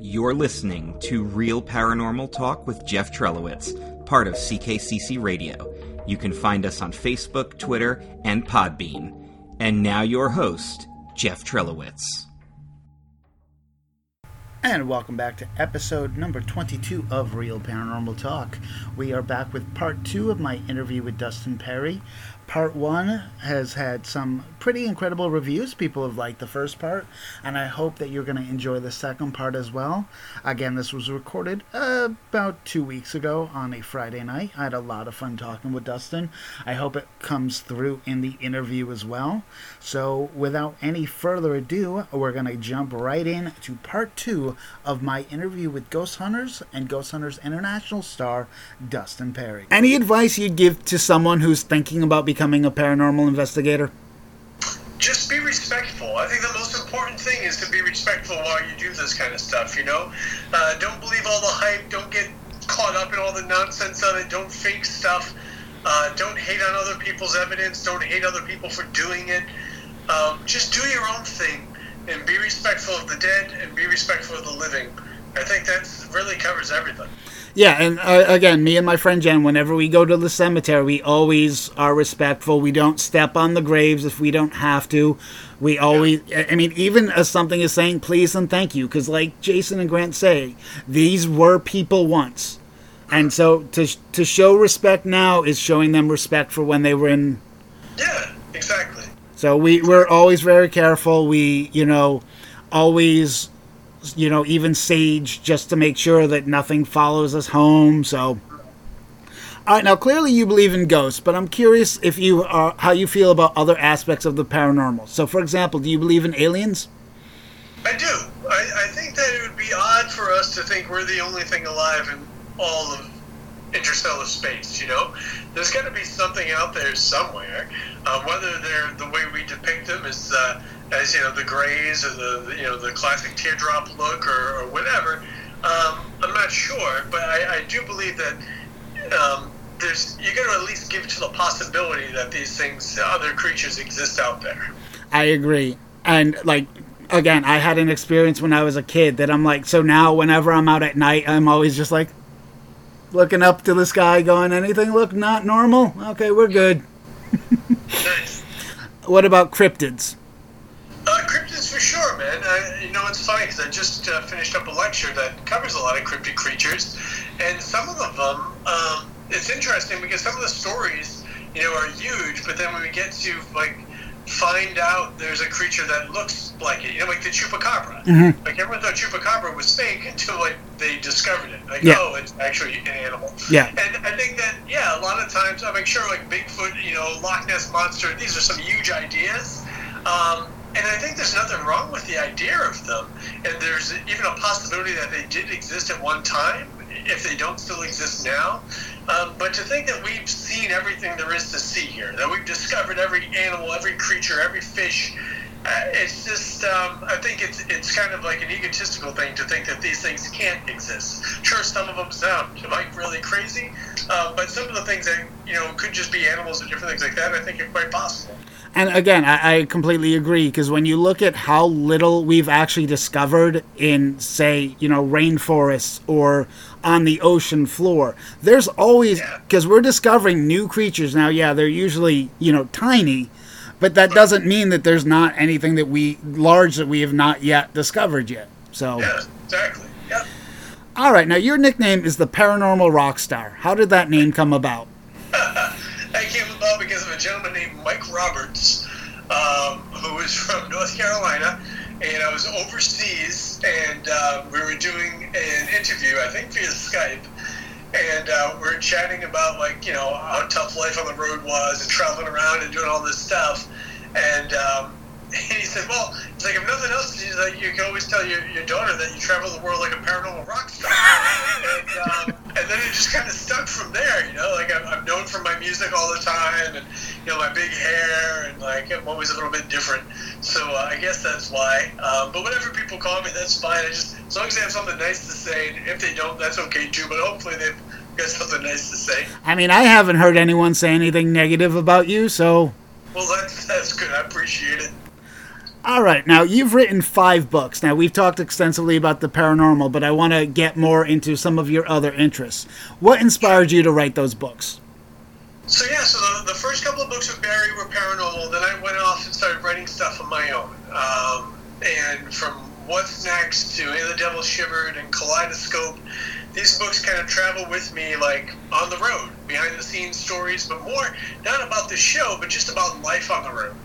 You're listening to Real Paranormal Talk with Jeff Trelowitz, part of CKCC Radio. You can find us on Facebook, Twitter, and Podbean. And now your host, Jeff Trelowitz. And welcome back to episode number 22 of Real Paranormal Talk. We are back with part two of my interview with Dustin Pari. Part one has had some pretty incredible reviews. People have liked the first part, and I hope that you're going to enjoy the second part as well. Again, this was recorded uh, about two weeks ago on a Friday night. I had a lot of fun talking with Dustin. I hope it comes through in the interview as well. So, without any further ado, we're going to jump right in to part two of my interview with Ghost Hunters and Ghost Hunters International star Dustin Pari. Any advice you'd give to someone who's thinking about becoming a paranormal investigator? Just be respectful. I think the most important thing is to be respectful while you do this kind of stuff, you know? Uh, don't believe all the hype. Don't get caught up in all the nonsense of it. Don't fake stuff. Uh, don't hate on other people's evidence. Don't hate other people for doing it. Um, just do your own thing and be respectful of the dead and be respectful of the living. I think that really covers everything. Yeah, and uh, again, me and my friend Jen, whenever we go to the cemetery, we always are respectful. We don't step on the graves if we don't have to. We always, I mean, even as something is saying please and thank you, because like Jason and Grant say, these were people once. And so to, to show respect now is showing them respect for when they were in. Yeah, exactly. So we, we're always very careful. We, you know, always you know, even sage just to make sure that nothing follows us home. So, all right, now clearly you believe in ghosts, but I'm curious if you are how you feel about other aspects of the paranormal. So, for example, do you believe in aliens? I do. I, I think that it would be odd for us to think we're the only thing alive in all of interstellar space. You know, there's got to be something out there somewhere. Uh, whether they're the way we depict them is. Uh, as you know the grays or the you know the classic teardrop look or, or whatever. Um, I'm not sure, but I, I do believe that um, there's you got to at least give to the possibility that these things, other creatures, exist out there. I agree, and like again, I had an experience when I was a kid that I'm like, so now whenever I'm out at night, I'm always just like looking up to the sky, going, anything look not normal? Okay, we're good. nice. What about cryptids? Uh, cryptids for sure, man. I, you know, it's funny because I just uh, finished up a lecture that covers a lot of cryptid creatures, and some of them, um, it's interesting because some of the stories, you know, are huge, but then when we get to like find out there's a creature that looks like it, you know, like the chupacabra. Mm-hmm. Like everyone thought chupacabra was fake until like they discovered it. Like, Yeah. oh, it's actually an animal. Yeah. And I think that yeah, a lot of times I make sure like Bigfoot, you know, Loch Ness monster. These are some huge ideas. Um, and I think there's nothing wrong with the idea of them. And there's even a possibility that they did exist at one time, if they don't still exist now. Um, but to think that we've seen everything there is to see here, that we've discovered every animal, every creature, every fish, uh, it's just, um, I think it's it's kind of like an egotistical thing to think that these things can't exist. Sure, some of them sound like really crazy, uh, but some of the things that, you know, could just be animals or different things like that, I think are quite possible. And again, I, I completely agree because when you look at how little we've actually discovered in, say, you know, rainforests or on the ocean floor, there's always because we're discovering new creatures now. Yeah, they're usually you know tiny, but that doesn't mean that there's not anything that we large that we have not yet discovered yet. So, Yeah, exactly. Yeah. all right, now your nickname is the Paranormal Rock Star. How did that name come about? Gentleman named Mike Roberts, um, who was from North Carolina, and I was overseas, and uh, we were doing an interview, I think via Skype, and uh, we were chatting about like you know how tough life on the road was and traveling around and doing all this stuff, and. Um, and he said, "Well, it's like if nothing else, he's like, you can always tell your, your daughter that you travel the world like a paranormal rock star." and, um, and then it just kind of stuck from there, you know. Like For my music all the time, and you know my big hair, and like I'm always a little bit different. So uh, I guess that's why. Um, but whatever people call me, that's fine. I just as long as they have something nice to say, and if they don't, that's okay too. But hopefully they've got something nice to say. I mean, I haven't heard anyone say anything negative about you, so Well, that's that's good. I appreciate it. All right, now you've written five books. Now we've talked extensively about the paranormal, but I want to get more into some of your other interests. What inspired you to write those books? So yeah, so the, the first couple of books with Barry were paranormal. Then I went off and started writing stuff on my own. Um, and from What's Next to the Devil Shivered and Kaleidoscope, these books kind of travel with me like on the road, behind the scenes stories, but more not about the show, but just about life on the road.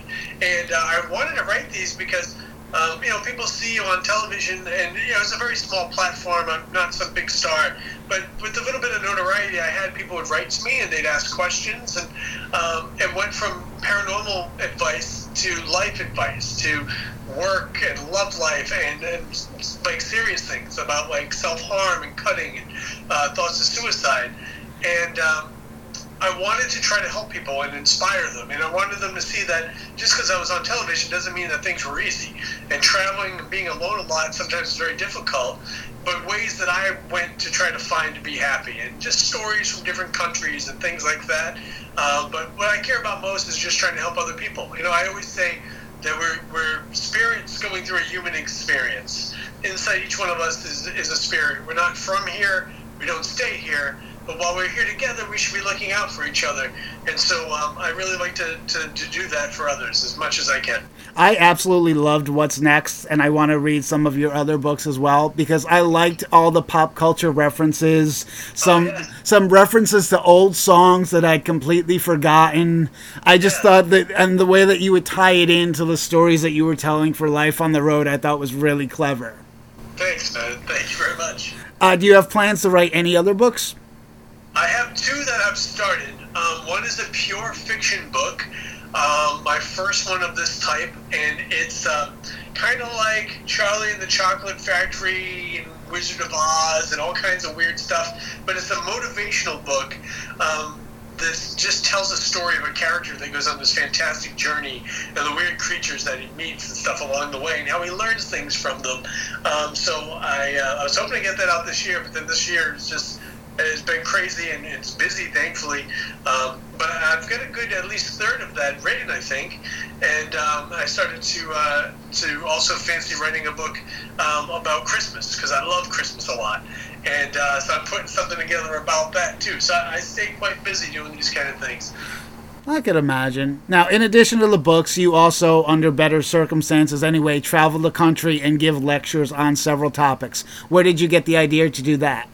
And uh, I wanted to write these because um, you know, people see you on television, and you know, it's a very small platform. I'm not some big star, but with a little bit of notoriety, I had people would write to me and they'd ask questions, and um, it went from paranormal advice to life advice to work and love life and, and like serious things about like self harm and cutting and uh, thoughts of suicide, and um, I wanted to try to help people and inspire them, and I wanted them to see that just because I was on television doesn't mean that things were easy. And traveling and being alone a lot sometimes is very difficult, but ways that I went to try to find to be happy, and just stories from different countries and things like that. Uh, but what I care about most is just trying to help other people. You know, I always say that we're, we're spirits going through a human experience. Inside each one of us is, is a spirit. We're not from here, we don't stay here but while we're here together, we should be looking out for each other. And so um, I really like to, to, to, do that for others as much as I can. I absolutely loved What's Next, and I want to read some of your other books as well because I liked all the pop culture references, some oh, yeah. some references to old songs that I'd completely forgotten. I just yeah. thought that, and the way that you would tie it into the stories that you were telling for Life on the Road, I thought was really clever. Thanks, man. Thank you very much. Uh, do you have plans to write any other books? I have two that I've started. Um, one is a pure fiction book, um, my first one of this type, and it's uh, kind of like Charlie and the Chocolate Factory and Wizard of Oz and all kinds of weird stuff, but it's a motivational book. Um, this just tells a story of a character that goes on this fantastic journey and the weird creatures that he meets and stuff along the way and how he learns things from them. Um, so I, uh, I was hoping to get that out this year, but then this year it's just it's been crazy and it's busy, thankfully. Um, but I've got a good at least third of that written, I think. And um, I started to uh, to also fancy writing a book um, about Christmas because I love Christmas a lot. And uh, so I'm putting something together about that too. So I stay quite busy doing these kind of things. I could imagine. Now, in addition to the books, you also, under better circumstances anyway, travel the country and give lectures on several topics. Where did you get the idea to do that?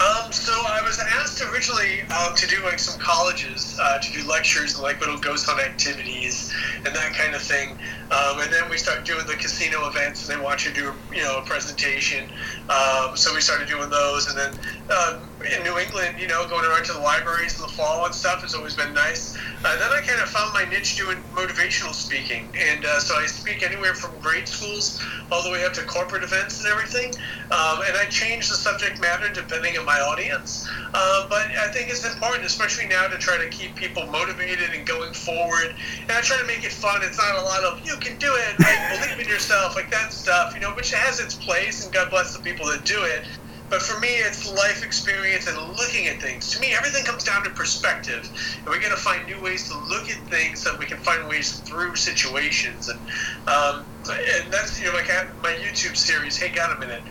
Um, so I was asked originally um, to do like some colleges uh, to do lectures and like little ghost hunt activities and that kind of thing. Um, and then we started doing the casino events, and they want you to do you know a presentation. Um, so we started doing those, and then uh, in New England, you know, going around to the libraries in the fall and stuff has always been nice. Uh, then I kind of found my niche doing motivational speaking, and uh, so I speak anywhere from grade schools all the way up to corporate events and everything. Um, and I change the subject matter depending on my audience. Uh, but I think it's important, especially now, to try to keep people motivated and going forward. And I try to make it fun. It's not a lot of you can do it, like believe in yourself, like that stuff, you know, which has its place, and God bless the people that do it. But for me, it's life experience and looking at things. To me, everything comes down to perspective, and we got to find new ways to look at things so we can find ways through situations. And um, and that's you know like my YouTube series. Hey, got a minute?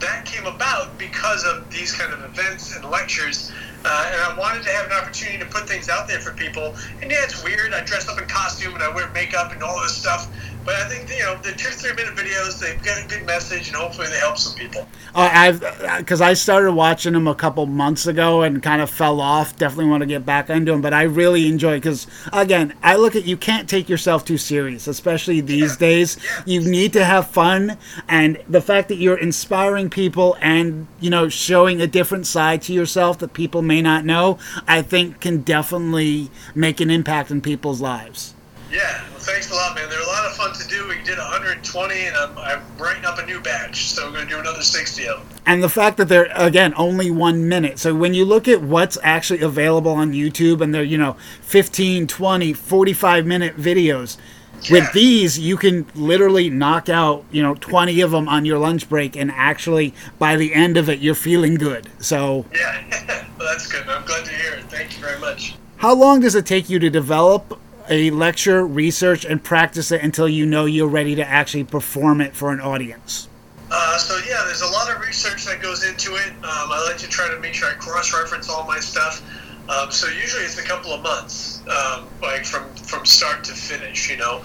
That came about because of these kind of events and lectures. Uh, and I wanted to have an opportunity to put things out there for people. And yeah, it's weird. I dress up in costume and I wear makeup and all this stuff. But I think you know the two three minute videos they've got a good message and hopefully they help some people. Uh, I've because I started watching them a couple months ago and kind of fell off. Definitely want to get back into them, but I really enjoy because again I look at you can't take yourself too serious, especially these yeah. days. Yeah. You need to have fun, and the fact that you're inspiring people and you know showing a different side to yourself that people may not know, I think can definitely make an impact in people's lives. Yeah, well, thanks a lot, man. They're a lot of fun to do. We did 120, and I'm, I'm writing up a new batch, so we're going to do another 60 of them. And the fact that they're, again, only one minute. So when you look at what's actually available on YouTube, and they're, you know, 15, 20, 45 minute videos, yeah. with these you can literally knock out you know 20 of them on your lunch break and actually by the end of it you're feeling good so yeah well, that's good i'm glad to hear it thank you very much how long does it take you to develop a lecture, research, and practice it until you know you're ready to actually perform it for an audience? Uh, so yeah, there's a lot of research that goes into it. Um, I like to try to make sure I cross-reference all my stuff. Um, so usually it's a couple of months, um, like from from start to finish, you know,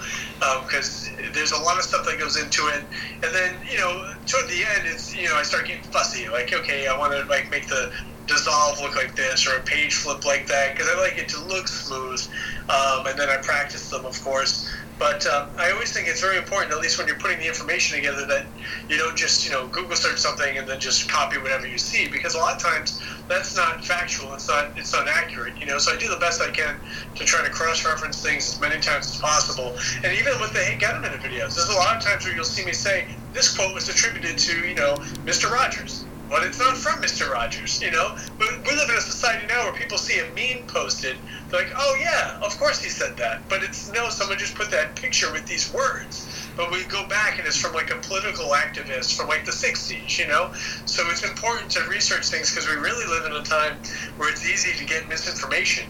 because um, there's a lot of stuff that goes into it. And then you know, toward the end, it's you know I start getting fussy. Like okay, I want to like make the dissolve look like this or a page flip like that because I like it to look smooth. Um, and then I practice them, of course. But um, I always think it's very important, at least when you're putting the information together, that you don't just you know Google search something and then just copy whatever you see, because a lot of times that's not factual. It's not it's not accurate. You know, so I do the best I can to try to cross-reference things as many times as possible. And even with the Hey the videos, there's a lot of times where you'll see me say this quote was attributed to you know Mr. Rogers but it's not from Mr. Rogers, you know? But we live in a society now where people see a meme posted, they're like, oh yeah, of course he said that. But it's no, someone just put that picture with these words. But we go back and it's from like a political activist from like the 60s, you know? So it's important to research things because we really live in a time where it's easy to get misinformation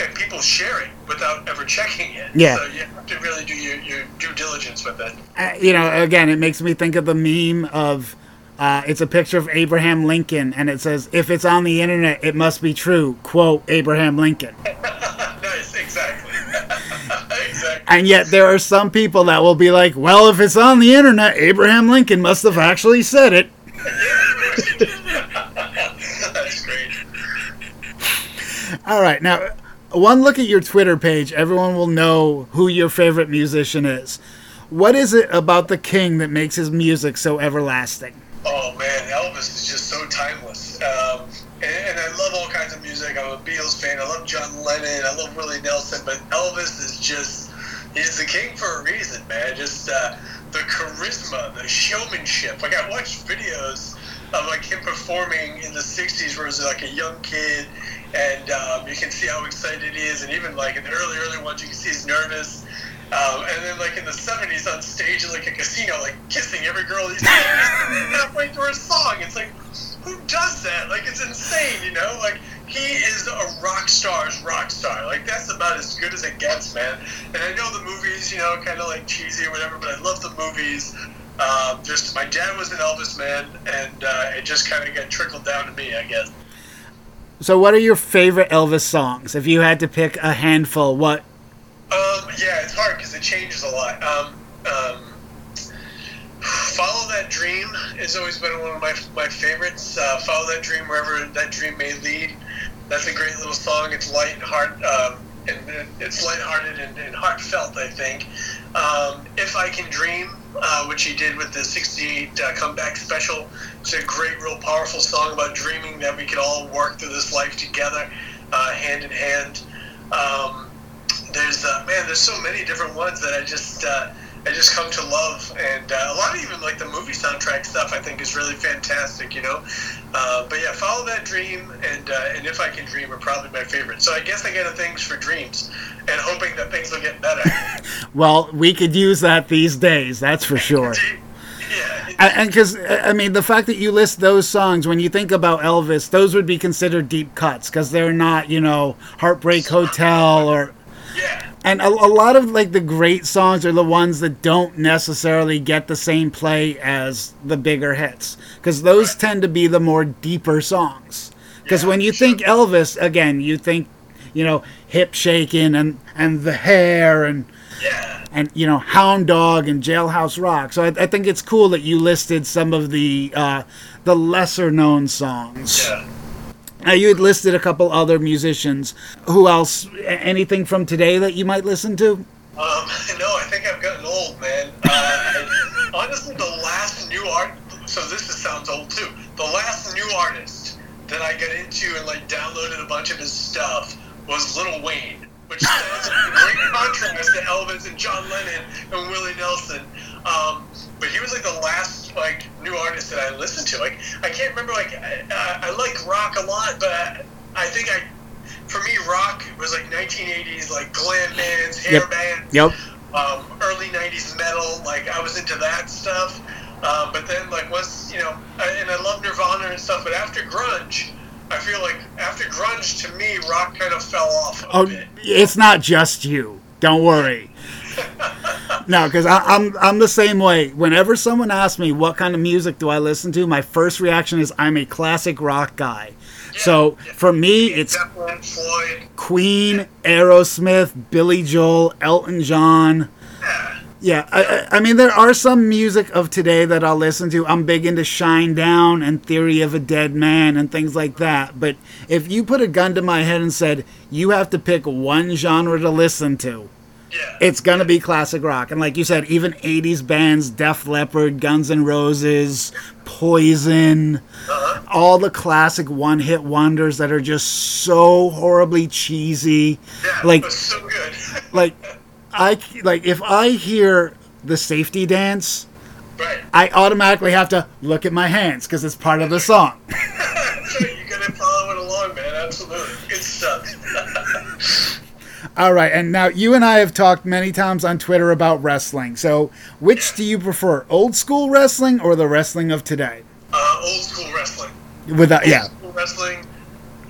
and people share it without ever checking it. Yeah. So you have to really do your, your due diligence with it. Uh, you know, again, it makes me think of the meme of uh, it's a picture of Abraham Lincoln, and it says, "If it's on the internet, it must be true." Quote Abraham Lincoln. nice, exactly. exactly. And yet, there are some people that will be like, "Well, if it's on the internet, Abraham Lincoln must have actually said it." That's great. All right, now one look at your Twitter page, everyone will know who your favorite musician is. What is it about the king that makes his music so everlasting? Oh man, Elvis is just so timeless. Um, and, and, I love all kinds of music. I'm a Beatles fan. I love John Lennon. I love Willie Nelson. But Elvis is just—he's the king for a reason, man. Just uh, the charisma, the showmanship. Like I watched videos of like him performing in the '60s, where he was like a young kid, and um, you can see how excited he is. And even like in the early, early ones, you can see he's nervous. Um, and then, like in the '70s, on stage like a casino, like kissing every girl he's halfway through a song. It's like, who does that? Like, it's insane, you know? Like, he is a rock star's rock star. Like, that's about as good as it gets, man. And I know the movies, you know, kind of like cheesy or whatever, but I love the movies. Um, just my dad was an Elvis man, and uh, it just kind of got trickled down to me, I guess. So, what are your favorite Elvis songs? If you had to pick a handful, what yeah, it's hard because it changes a lot. Um, um, Follow That Dream has always been one of my, my favorites. Uh, Follow That Dream wherever that dream may lead. That's a great little song. It's light heart, um, and it's lighthearted and, and heartfelt. I think. Um, if I Can Dream, uh, which he did with the '68 uh, comeback special, it's a great, real powerful song about dreaming that we could all work through this life together, uh, hand in hand. Um, there's uh, man, there's so many different ones that I just uh, I just come to love, and uh, a lot of even like the movie soundtrack stuff I think is really fantastic, you know. Uh, but yeah, follow that dream, and uh, and if I can dream are probably my favorite. So I guess I get a thanks for dreams, and hoping that things will get better. well, we could use that these days, that's for sure. Yeah. And because I mean, the fact that you list those songs when you think about Elvis, those would be considered deep cuts because they're not, you know, Heartbreak Hotel or yeah. And a, a, lot of like the great songs are the ones that don't necessarily get the same play as the bigger hits because those right. tend to be the more deeper songs. Because yeah, when you sure. think Elvis, again, you think you know hip shaking and and the hair and yeah. and you know Hound Dog and Jailhouse Rock. So I, I think it's cool that you listed some of the uh, the lesser known songs. Yeah. Now you had listed a couple other musicians. Who else? Anything from today that you might listen to? Um, no, I think I've gotten old, man. Uh, honestly, the last new art. So this is, sounds old too. The last new artist that I got into and like downloaded a bunch of his stuff was Lil Wayne, which stands in great contrast to Elvis and John Lennon and Willie Nelson. Um, but he was like the last like new artist that I listened to. Like I can't remember. Like I, I like rock a lot, but I, I think I, for me, rock was like 1980s like glam bands, hair yep. bands. Yep. Um, early 90s metal. Like I was into that stuff. Um, but then like once you know, I, and I love Nirvana and stuff. But after grunge. I feel like after grunge, to me, rock kind of fell off a oh, bit. It's not just you. Don't worry. No, because I'm I'm the same way. Whenever someone asks me what kind of music do I listen to, my first reaction is I'm a classic rock guy. so yeah. for me, it's Floyd. Queen, Aerosmith, Billy Joel, Elton John. Yeah. Yeah, I, I I mean, there are some music of today that I'll listen to. I'm big into Shinedown and Theory of a Dead Man and things like that. But if you put a gun to my head and said, you have to pick one genre to listen to, Yeah. it's going to be classic rock. And like you said, even 80s bands, Def Leppard, Guns N' Roses, Poison, uh-huh. all the classic one hit wonders that are just so horribly cheesy. Yeah. Like, so good. like I like if I hear the safety dance, right. I automatically have to look at my hands because it's part of the song. All right, and now you and I have talked many times on Twitter about wrestling. So, which do you prefer, old school wrestling or the wrestling of today? uh, old school wrestling. Without, yeah, Old school wrestling.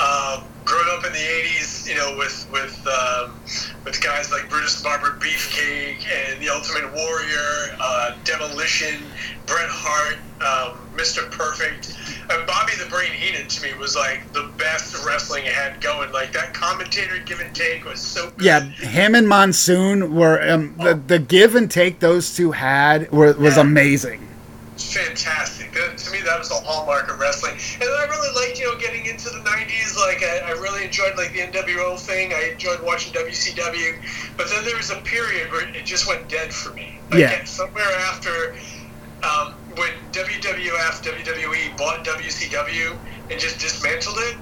Uh, growing up in the '80s, you know, with with um, with guys like Brutus the Barber Beefcake and the Ultimate Warrior, uh, Demolition, Bret Hart, um, Mr. Perfect, and Bobby the Brain Heenan to me was like the best wrestling had going. Like that commentator give and take was so good. yeah. Him and Monsoon were um, the the give and take those two had were, was amazing. fantastic. That, to me, that was the hallmark of wrestling. And I really liked, you know, getting into the '90s. Like, I, I really enjoyed like the NWO thing. I enjoyed watching WCW. But then there was a period where it just went dead for me. Like, Yeah. Somewhere after um, when WWF, WWE bought WCW and just dismantled it,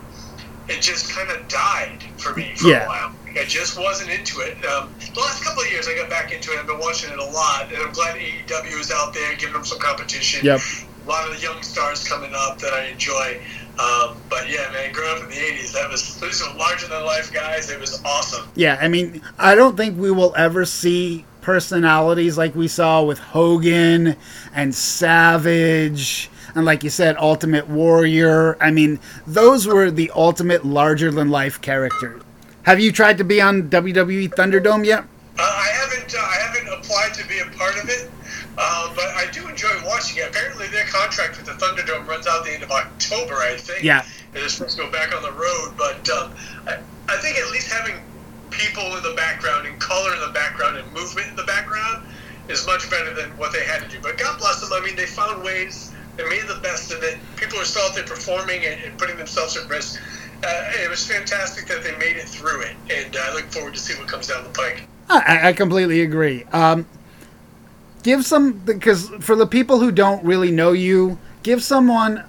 it just kind of died for me for Yeah. a while. I just wasn't into it. Um, the last couple of years, I got back into it. I've been watching it a lot, and I'm glad AEW is out there giving them some competition. Yep. A lot of the young stars coming up that I enjoy. Um, but yeah, man, growing up in the '80s, that was those were larger than life guys. It was awesome. Yeah, I mean, I don't think we will ever see personalities like we saw with Hogan and Savage and like you said Ultimate Warrior. I mean, those were the ultimate larger than life characters. Have you tried to be on WWE Thunderdome yet? Uh, I haven't uh, I haven't applied to be a part of it, uh, but I do enjoy watching it. Apparently, their contract with the Thunderdome runs out the end of October, I think. Yeah. And they're supposed to go back on the road, but um, I, I think at least having people in the background and color in the background and movement in the background is much better than what they had to do. But God bless them. I mean, they found ways. They made the best of it. People are still out there performing and, and putting themselves at risk. Uh, it was fantastic that they made it through it, and I look forward to see what comes down the pike. I, I completely agree. Um, give some because for the people who don't really know you, give someone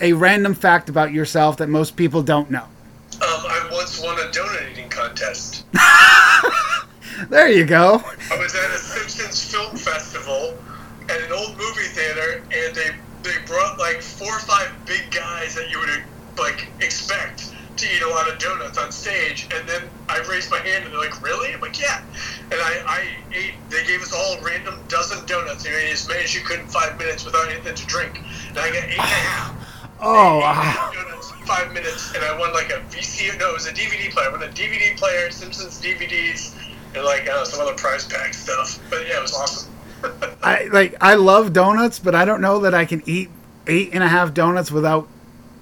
a random fact about yourself that most people don't know. Um, I once won a donating contest. There you go. I was at a Simpsons film festival at an old movie theater, and they they brought like four or five big guys that you would like expect to eat a lot of donuts on stage. And then I raised my hand, and they're like, "Really?" I'm like, "Yeah." And I, I ate. They gave us all a random dozen donuts. You ate as many as you could in five minutes without anything to drink. And I got eight and a half. Oh, wow. donuts in five minutes, and I won like a VC. No, it was a DVD player. I won a DVD player, Simpsons DVDs, and like uh, some other prize pack stuff. But yeah, it was awesome. I like I love donuts, but I don't know that I can eat eight and a half donuts without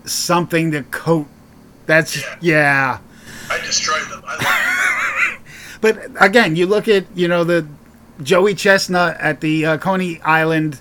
something to coat. That's Yeah. yeah. I destroyed them. I But again, you look at you know the Joey Chestnut at the uh, Coney Island.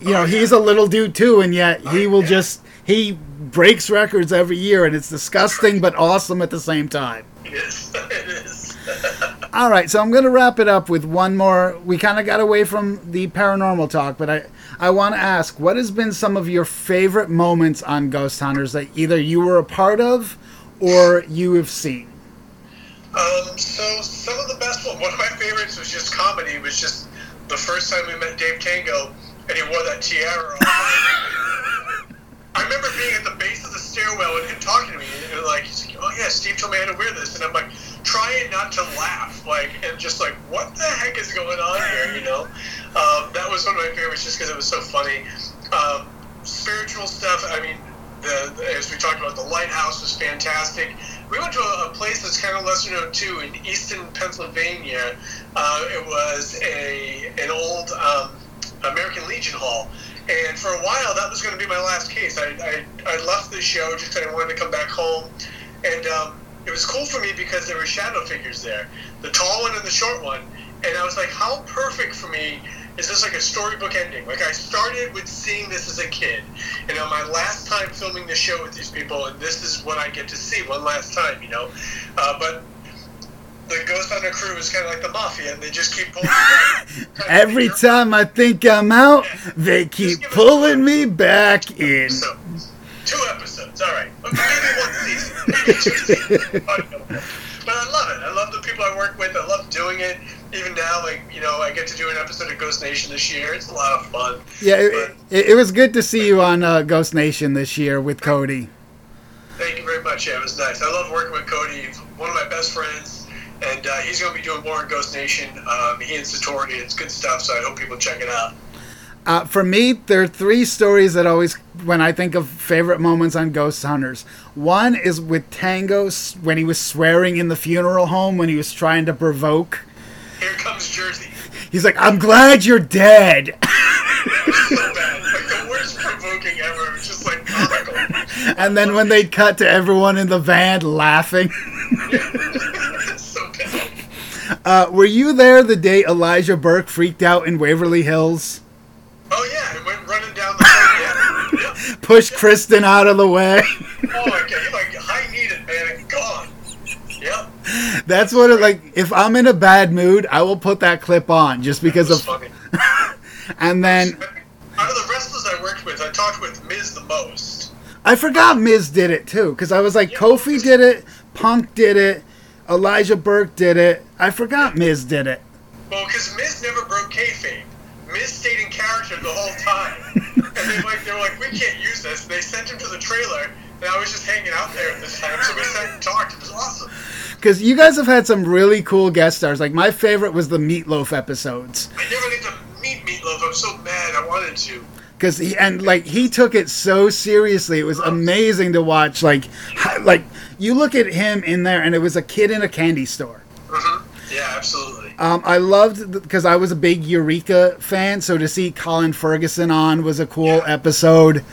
You know Oh, yeah. he's a little dude too, and yet he will yeah. just he breaks records every year, and it's disgusting but awesome at the same time. it is. It is. All right, so I'm going to wrap it up with one more. We kind of got away from the paranormal talk, but I I want to ask, what has been some of your favorite moments on Ghost Hunters that either you were a part of or you have seen? Um, so some of the best one, one of my favorites was just comedy. Was just the first time we met Dave Tango, and he wore that tiara. I remember being at the base of the stairwell and him talking to me, and like, he's like, "Oh yeah, Steve told me I had to wear this," and I'm like, trying not to laugh, like, and just like, what the heck is going on here? You know, um, that was one of my favorites, just because it was so funny. Um, spiritual stuff. I mean, the- as we talked about, the lighthouse was fantastic. we went to a, a place that's kind of lesser known too in Easton, Pennsylvania. Uh, it was a an old um, American Legion Hall. And for a while, that was going to be my last case. I, I, I left the show just because I wanted to come back home. And um, it was cool for me because there were shadow figures there the tall one and the short one. And I was like, how perfect for me is this like a storybook ending? Like I started with seeing this as a kid, and on my last time filming the show with these people, and this is what I get to see one last time, you know. Uh, but the Ghost Hunter crew is kind of like the mafia, and they just keep pulling. me back. Every time I think I'm out, they keep pulling me back in. So, two episodes, all right. Maybe one season, maybe two seasons. I don't know. But I love it. I love the people I work with. I love doing it. Even now, like you know, I get to do an episode of Ghost Nation this year. It's a lot of fun. Yeah, it, it, it was good to see you on uh, Ghost Nation this year with Cody. Thank you very much. Yeah, it was nice. I love working with Cody. He's one of my best friends, and uh, he's going to be doing more in Ghost Nation. Um, he and Satori. It's good stuff. So I hope people check it out. Uh, for me, there are three stories that always, when I think of favorite moments on Ghost Hunters. One is with Tango when he was swearing in the funeral home when he was trying to provoke. Here comes Jersey. He's like, "I'm glad you're dead," so bad. Like the worst provoking ever. It just like comical. and then when they cut to everyone in the van laughing. Uh, were you there the day Elijah Burke freaked out in Waverly Hills? Oh yeah, it went running down the road. Yeah. yeah. Pushed Kristen out of the way. Oh my god, he like high needed man and gone. Yep. That's what it like. If I'm in a bad mood, I will put that clip on just because of. And then Out of the wrestlers I worked with, I talked with Miz the most. I forgot Miz did it too because I was like, Kofi did it, Punk did it, Elijah Burke did it. I forgot Miz did it. Well, because Miz never broke kayfabe. Miz stayed in character the whole time. and they like they were like, we can't use this. They sent him to the trailer, and I was just hanging out there at this time, so we sat and talked. It was awesome. Because you guys have had some really cool guest stars. Like my favorite was the Meatloaf episodes. I never get to meet Meatloaf. I'm so mad. I wanted to. Because he and like he took it so seriously. It was amazing to watch. Like, how- like you look at him in there, and it was a kid in a candy store. hmm Yeah, absolutely. Um, I loved because I was a big Eureka fan, so to see Colin Ferguson on was a cool Yeah. episode.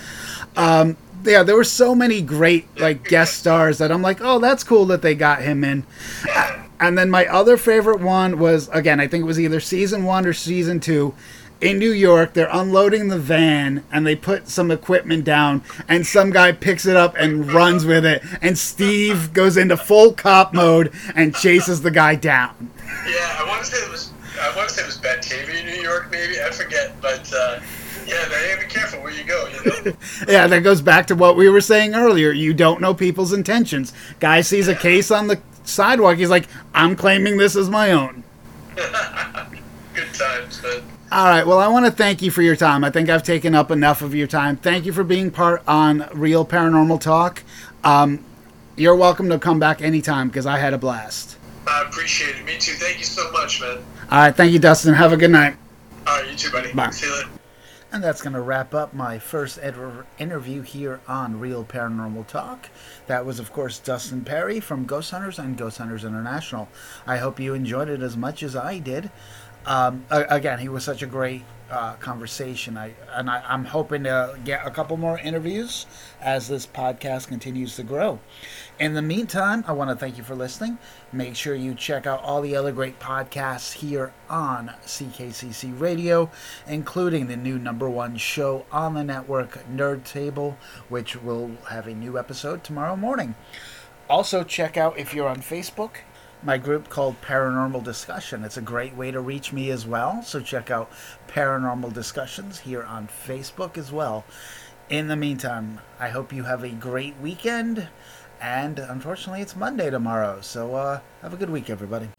Um, yeah, there were so many great like guest stars that I'm like, oh, that's cool that they got him in. Yeah. And then my other favorite one was again, I think it was either season one or season two. In New York, they're unloading the van and they put some equipment down, and some guy picks it up and runs with it. And Steve goes into full cop mode and chases the guy down. Yeah, I want to say it was. I want to say it was Batavia, New York, maybe. I forget, but uh, yeah, they be careful where you go. You know. Yeah, that goes back to what we were saying earlier. You don't know people's intentions. Guy sees a case on the sidewalk. He's like, I'm claiming this as my own. Good times, man. All right. Well, I want to thank you for your time. I think I've taken up enough of your time. Thank you for being part on Real Paranormal Talk. Um, you're welcome to come back anytime because I had a blast. I appreciate it. Me too. Thank you so much, man. All right. Thank you, Dustin. Have a good night. All right, you too, buddy. Bye. See you later. And that's going to wrap up my first ed- interview here on Real Paranormal Talk. That was, of course, Dustin Pari from Ghost Hunters and Ghost Hunters International. I hope you enjoyed it as much as I did. Um, again, he was such a great uh, conversation. I and I, I'm hoping to get a couple more interviews as this podcast continues to grow. In the meantime, I want to thank you for listening. Make sure you check out all the other great podcasts here on CKCC Radio, including the new number one show on the network, Nerd Table, which will have a new episode tomorrow morning. Also, check out if you're on Facebook, my group called Paranormal Discussion. It's a great way to reach me as well. So check out Paranormal Discussions here on Facebook as well. In the meantime, I hope you have a great weekend. And unfortunately, it's Monday tomorrow. So uh, have a good week, everybody.